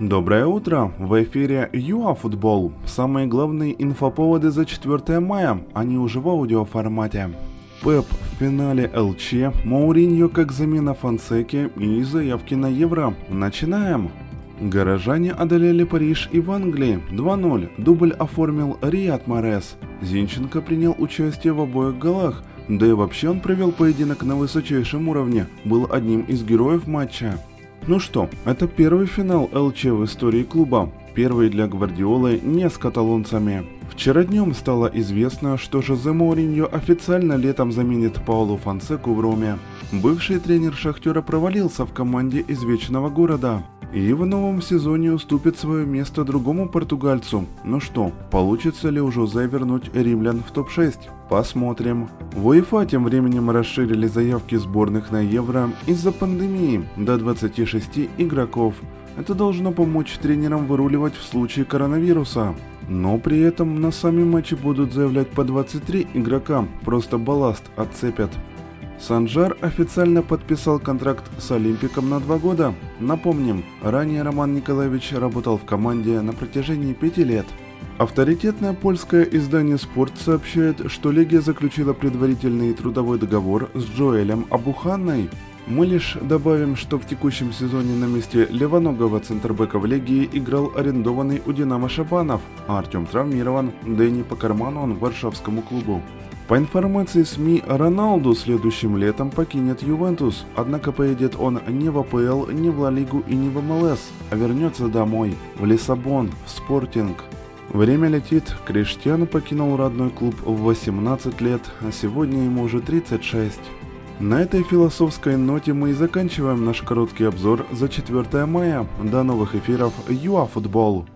Доброе утро! В эфире ЮАФутбол. Самые главные инфоповоды за 4 мая, они уже в аудиоформате. Пеп в финале ЛЧ, Мауриньо как замена Фонсеки и заявки на Евро. Начинаем! Горожане одолели Париж и в Англии 2-0. Дубль оформил Риат Морес. Зинченко принял участие в обоих голах, да и вообще он провел поединок на высочайшем уровне, был одним из героев матча. Ну что, это первый финал ЛЧ в истории клуба, первый для Гвардиолы не с каталонцами. Вчера днем стало известно, что Жозе Моуриньо официально летом заменит Паулу Фансеку в Роме. Бывший тренер Шахтера провалился в команде из Вечного Города и в новом сезоне уступит свое место другому португальцу. Ну что, получится ли у Жозе вернуть римлян в топ-6? Посмотрим. В УЕФА тем временем расширили заявки сборных на Евро из-за пандемии до 26 игроков. Это должно помочь тренерам выруливать в случае коронавируса. Но при этом на сами матчи будут заявлять по 23 игрока, просто балласт отцепят. Санжар официально подписал контракт с Олимпиком на два года. Напомним, ранее Роман Николаевич работал в команде на протяжении пяти лет. Авторитетное польское издание «Спорт» сообщает, что Легия заключила предварительный трудовой договор с Джоэлем Абуханной. Мы лишь добавим, что в текущем сезоне на месте левоногого центрбека в Легии играл арендованный у «Динамо» Шабанов, а Артем травмирован, да и не по карману он варшавскому клубу. По информации СМИ, Роналду следующим летом покинет Ювентус, однако поедет он не в АПЛ, не в Ла Лигу и не в МЛС, а вернется домой, в Лиссабон, в Спортинг. Время летит, Криштиану покинул родной клуб в 18 лет, а сегодня ему уже 36. На этой философской ноте мы и заканчиваем наш короткий обзор за 4 мая. До новых эфиров ЮАФутбол!